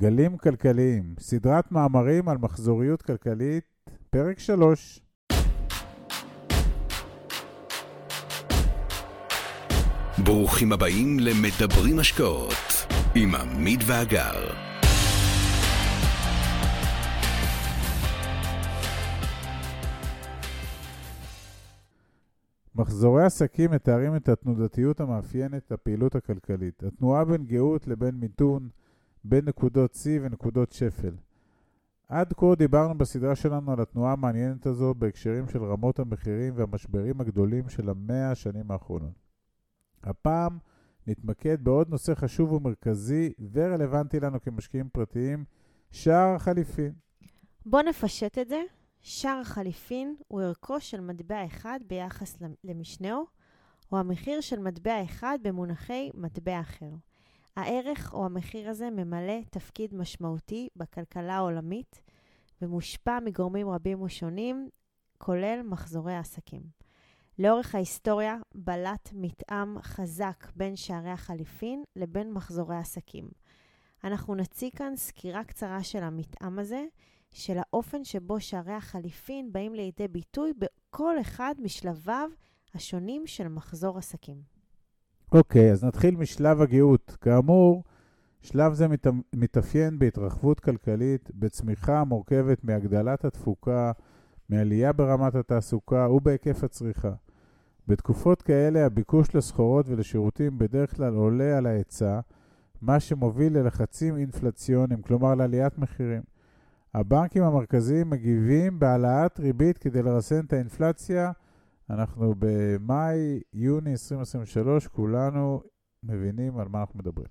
גלים כלכליים, סדרת מאמרים על מחזוריות כלכלית, פרק 3. ברוכים הבאים למדברים השקעות עם עמית ואגר. מחזורי עסקים מתארים את התנודתיות המאפיינת את הפעילות הכלכלית, התנועה בין גאות לבין מיתון, בין נקודות שיא ונקודות שפל. עד כה דיברנו בסדרה שלנו על התנועה המעניינת הזו בהקשרים של רמות המחירים והמשברים הגדולים של המאה השנים האחרונות. הפעם נתמקד בעוד נושא חשוב ומרכזי ורלוונטי לנו כמשקיעים פרטיים, שער החליפין. בואו נפשט את זה. שער החליפין הוא ערכו של מטבע אחד ביחס למשנהו, או המחיר של מטבע אחד במונחי מטבע אחר. הערך או המחיר הזה ממלא תפקיד משמעותי בכלכלה העולמית ומושפע מגורמים רבים ושונים, כולל מחזורי העסקים. לאורך ההיסטוריה בלט מתאם חזק בין שערי החליפין לבין מחזורי עסקים. אנחנו נציג כאן סקירה קצרה של המתאם הזה, של האופן שבו שערי החליפין באים לידי ביטוי בכל אחד משלביו השונים של מחזור עסקים. אוקיי, okay, אז נתחיל משלב הגאות. כאמור, שלב זה מת... מתאפיין בהתרחבות כלכלית, בצמיחה מורכבת מהגדלת התפוקה, מעלייה ברמת התעסוקה ובהיקף הצריכה. בתקופות כאלה הביקוש לסחורות ולשירותים בדרך כלל עולה על ההיצע, מה שמוביל ללחצים אינפלציוניים, כלומר לעליית מחירים. הבנקים המרכזיים מגיבים בהעלאת ריבית כדי לרסן את האינפלציה. אנחנו במאי, יוני 2023, כולנו מבינים על מה אנחנו מדברים.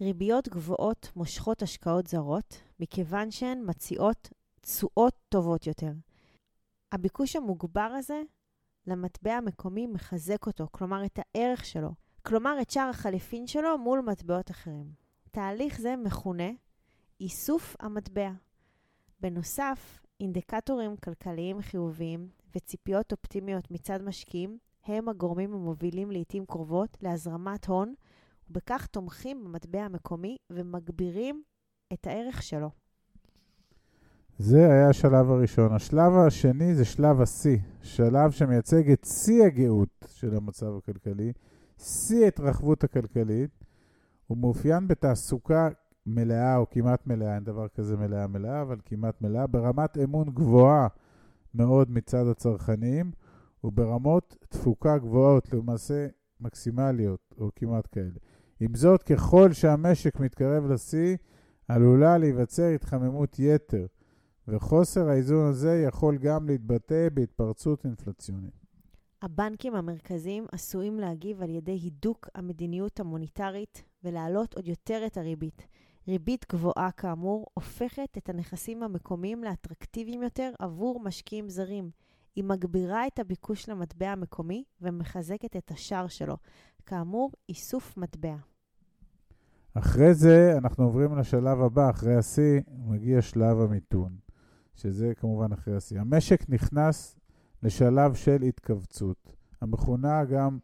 ריביות גבוהות מושכות השקעות זרות, מכיוון שהן מציעות תשואות טובות יותר. הביקוש המוגבר הזה למטבע המקומי מחזק אותו, כלומר את הערך שלו, כלומר את שער החליפין שלו מול מטבעות אחרים. תהליך זה מכונה איסוף המטבע. בנוסף, אינדיקטורים כלכליים חיוביים וציפיות אופטימיות מצד משקיעים הם הגורמים המובילים לעתים קרובות להזרמת הון, ובכך תומכים במטבע המקומי ומגבירים את הערך שלו. זה היה השלב הראשון. השלב השני זה שלב השיא, שלב שמייצג את שיא הגאות של המצב הכלכלי, שיא ההתרחבות הכלכלית. הוא מאופיין בתעסוקה מלאה או כמעט מלאה, אין דבר כזה מלאה מלאה, אבל כמעט מלאה, ברמת אמון גבוהה מאוד מצד הצרכנים, וברמות תפוקה גבוהות, למעשה מקסימליות, או כמעט כאלה. עם זאת, ככל שהמשק מתקרב לשיא, עלולה להיווצר התחממות יתר, וחוסר האיזון הזה יכול גם להתבטא בהתפרצות אינפלציונית. הבנקים המרכזיים עשויים להגיב על ידי הידוק המדיניות המוניטרית ולהעלות עוד יותר את הריבית. ריבית גבוהה כאמור הופכת את הנכסים המקומיים לאטרקטיביים יותר עבור משקיעים זרים. היא מגבירה את הביקוש למטבע המקומי ומחזקת את השער שלו. כאמור, איסוף מטבע. אחרי זה אנחנו עוברים לשלב הבא, אחרי השיא מגיע שלב המיתון, שזה כמובן אחרי השיא. המשק נכנס לשלב של התכווצות, המכונה גם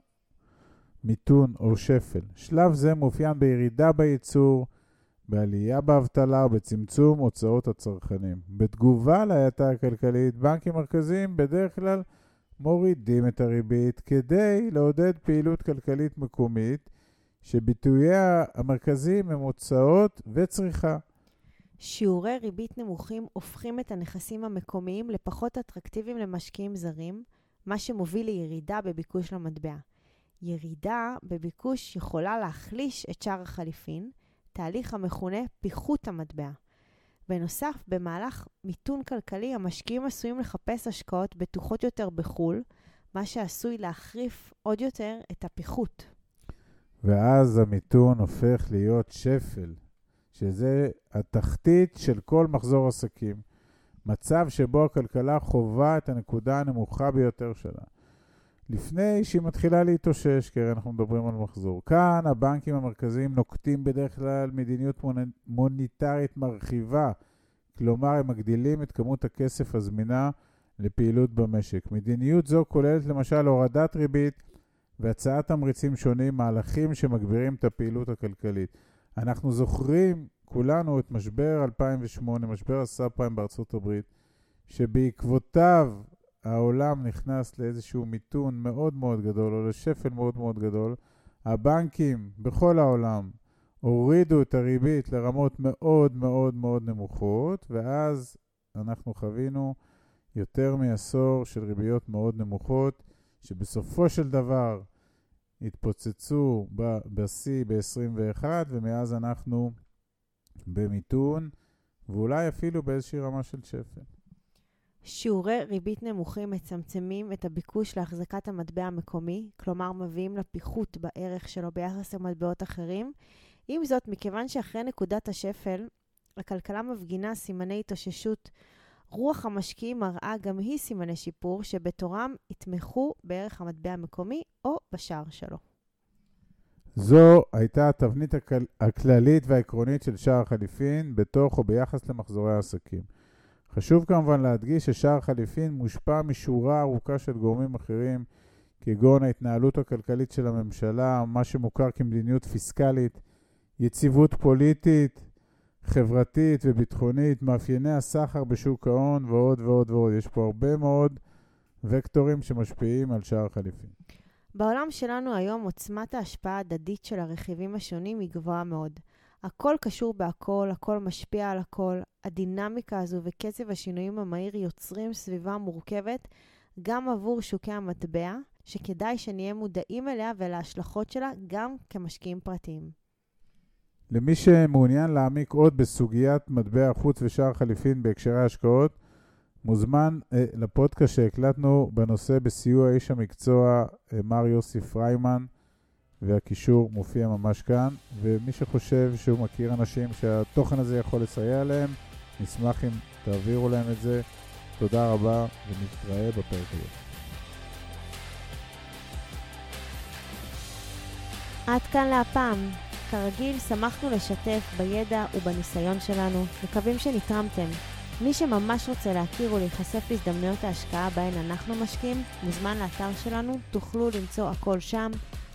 מיתון או שפל. שלב זה מאופיין בירידה בייצור, בעלייה באבטלה ובצמצום הוצאות הצרכנים. בתגובה להאטה הכלכלית, בנקים מרכזיים בדרך כלל מורידים את הריבית כדי לעודד פעילות כלכלית מקומית, שביטוייה המרכזיים הם הוצאות וצריכה. שיעורי ריבית נמוכים הופכים את הנכסים המקומיים לפחות אטרקטיביים למשקיעים זרים, מה שמוביל לירידה בביקוש למטבע. ירידה בביקוש יכולה להחליש את שער החליפין, תהליך המכונה פיחות המטבע. בנוסף, במהלך מיתון כלכלי, המשקיעים עשויים לחפש השקעות בטוחות יותר בחו"ל, מה שעשוי להחריף עוד יותר את הפיחות. ואז המיתון הופך להיות שפל, שזה התחתית של כל מחזור עסקים. מצב שבו הכלכלה חווה את הנקודה הנמוכה ביותר שלה. לפני שהיא מתחילה להתאושש, כי הרי אנחנו מדברים על מחזור. כאן הבנקים המרכזיים נוקטים בדרך כלל מדיניות מוניטרית מרחיבה, כלומר הם מגדילים את כמות הכסף הזמינה לפעילות במשק. מדיניות זו כוללת למשל הורדת ריבית והצעת תמריצים שונים, מהלכים שמגבירים את הפעילות הכלכלית. אנחנו זוכרים כולנו את משבר 2008, משבר הסאב פריים בארצות הברית, שבעקבותיו העולם נכנס לאיזשהו מיתון מאוד מאוד גדול, או לשפל מאוד מאוד גדול. הבנקים בכל העולם הורידו את הריבית לרמות מאוד מאוד מאוד נמוכות, ואז אנחנו חווינו יותר מעשור של ריביות מאוד נמוכות, שבסופו של דבר התפוצצו בשיא ב-21, ומאז אנחנו במיתון, ואולי אפילו באיזושהי רמה של שפל. שיעורי ריבית נמוכים מצמצמים את הביקוש להחזקת המטבע המקומי, כלומר מביאים לפיחות בערך שלו ביחס למטבעות אחרים. עם זאת, מכיוון שאחרי נקודת השפל, הכלכלה מפגינה סימני התאוששות, רוח המשקיעים מראה גם היא סימני שיפור, שבתורם יתמכו בערך המטבע המקומי או בשער שלו. זו הייתה התבנית הכל... הכללית והעקרונית של שער החליפין בתוך או ביחס למחזורי העסקים. חשוב כמובן להדגיש ששער חליפין מושפע משורה ארוכה של גורמים אחרים, כגון ההתנהלות הכלכלית של הממשלה, מה שמוכר כמדיניות פיסקלית, יציבות פוליטית, חברתית וביטחונית, מאפייני הסחר בשוק ההון ועוד ועוד ועוד. יש פה הרבה מאוד וקטורים שמשפיעים על שער חליפין. בעולם שלנו היום עוצמת ההשפעה ההדדית של הרכיבים השונים היא גבוהה מאוד. הכל קשור בהכל, הכל משפיע על הכל. הדינמיקה הזו וקצב השינויים המהיר יוצרים סביבה מורכבת גם עבור שוקי המטבע, שכדאי שנהיה מודעים אליה ולהשלכות שלה גם כמשקיעים פרטיים. למי שמעוניין להעמיק עוד בסוגיית מטבע החוץ ושער חליפין בהקשרי השקעות, מוזמן אה, לפודקאסט שהקלטנו בנושא בסיוע איש המקצוע אה, מר יוסי פריימן. והקישור מופיע ממש כאן, ומי שחושב שהוא מכיר אנשים שהתוכן הזה יכול לסייע להם, נשמח אם תעבירו להם את זה. תודה רבה, ונתראה בפרק הזה. עד כאן להפעם. כרגיל, שמחנו לשתף בידע ובניסיון שלנו, מקווים שנתרמתם. מי שממש רוצה להכיר ולהיחשף להזדמנויות ההשקעה בהן אנחנו משקיעים, מוזמן לאתר שלנו, תוכלו למצוא הכל שם.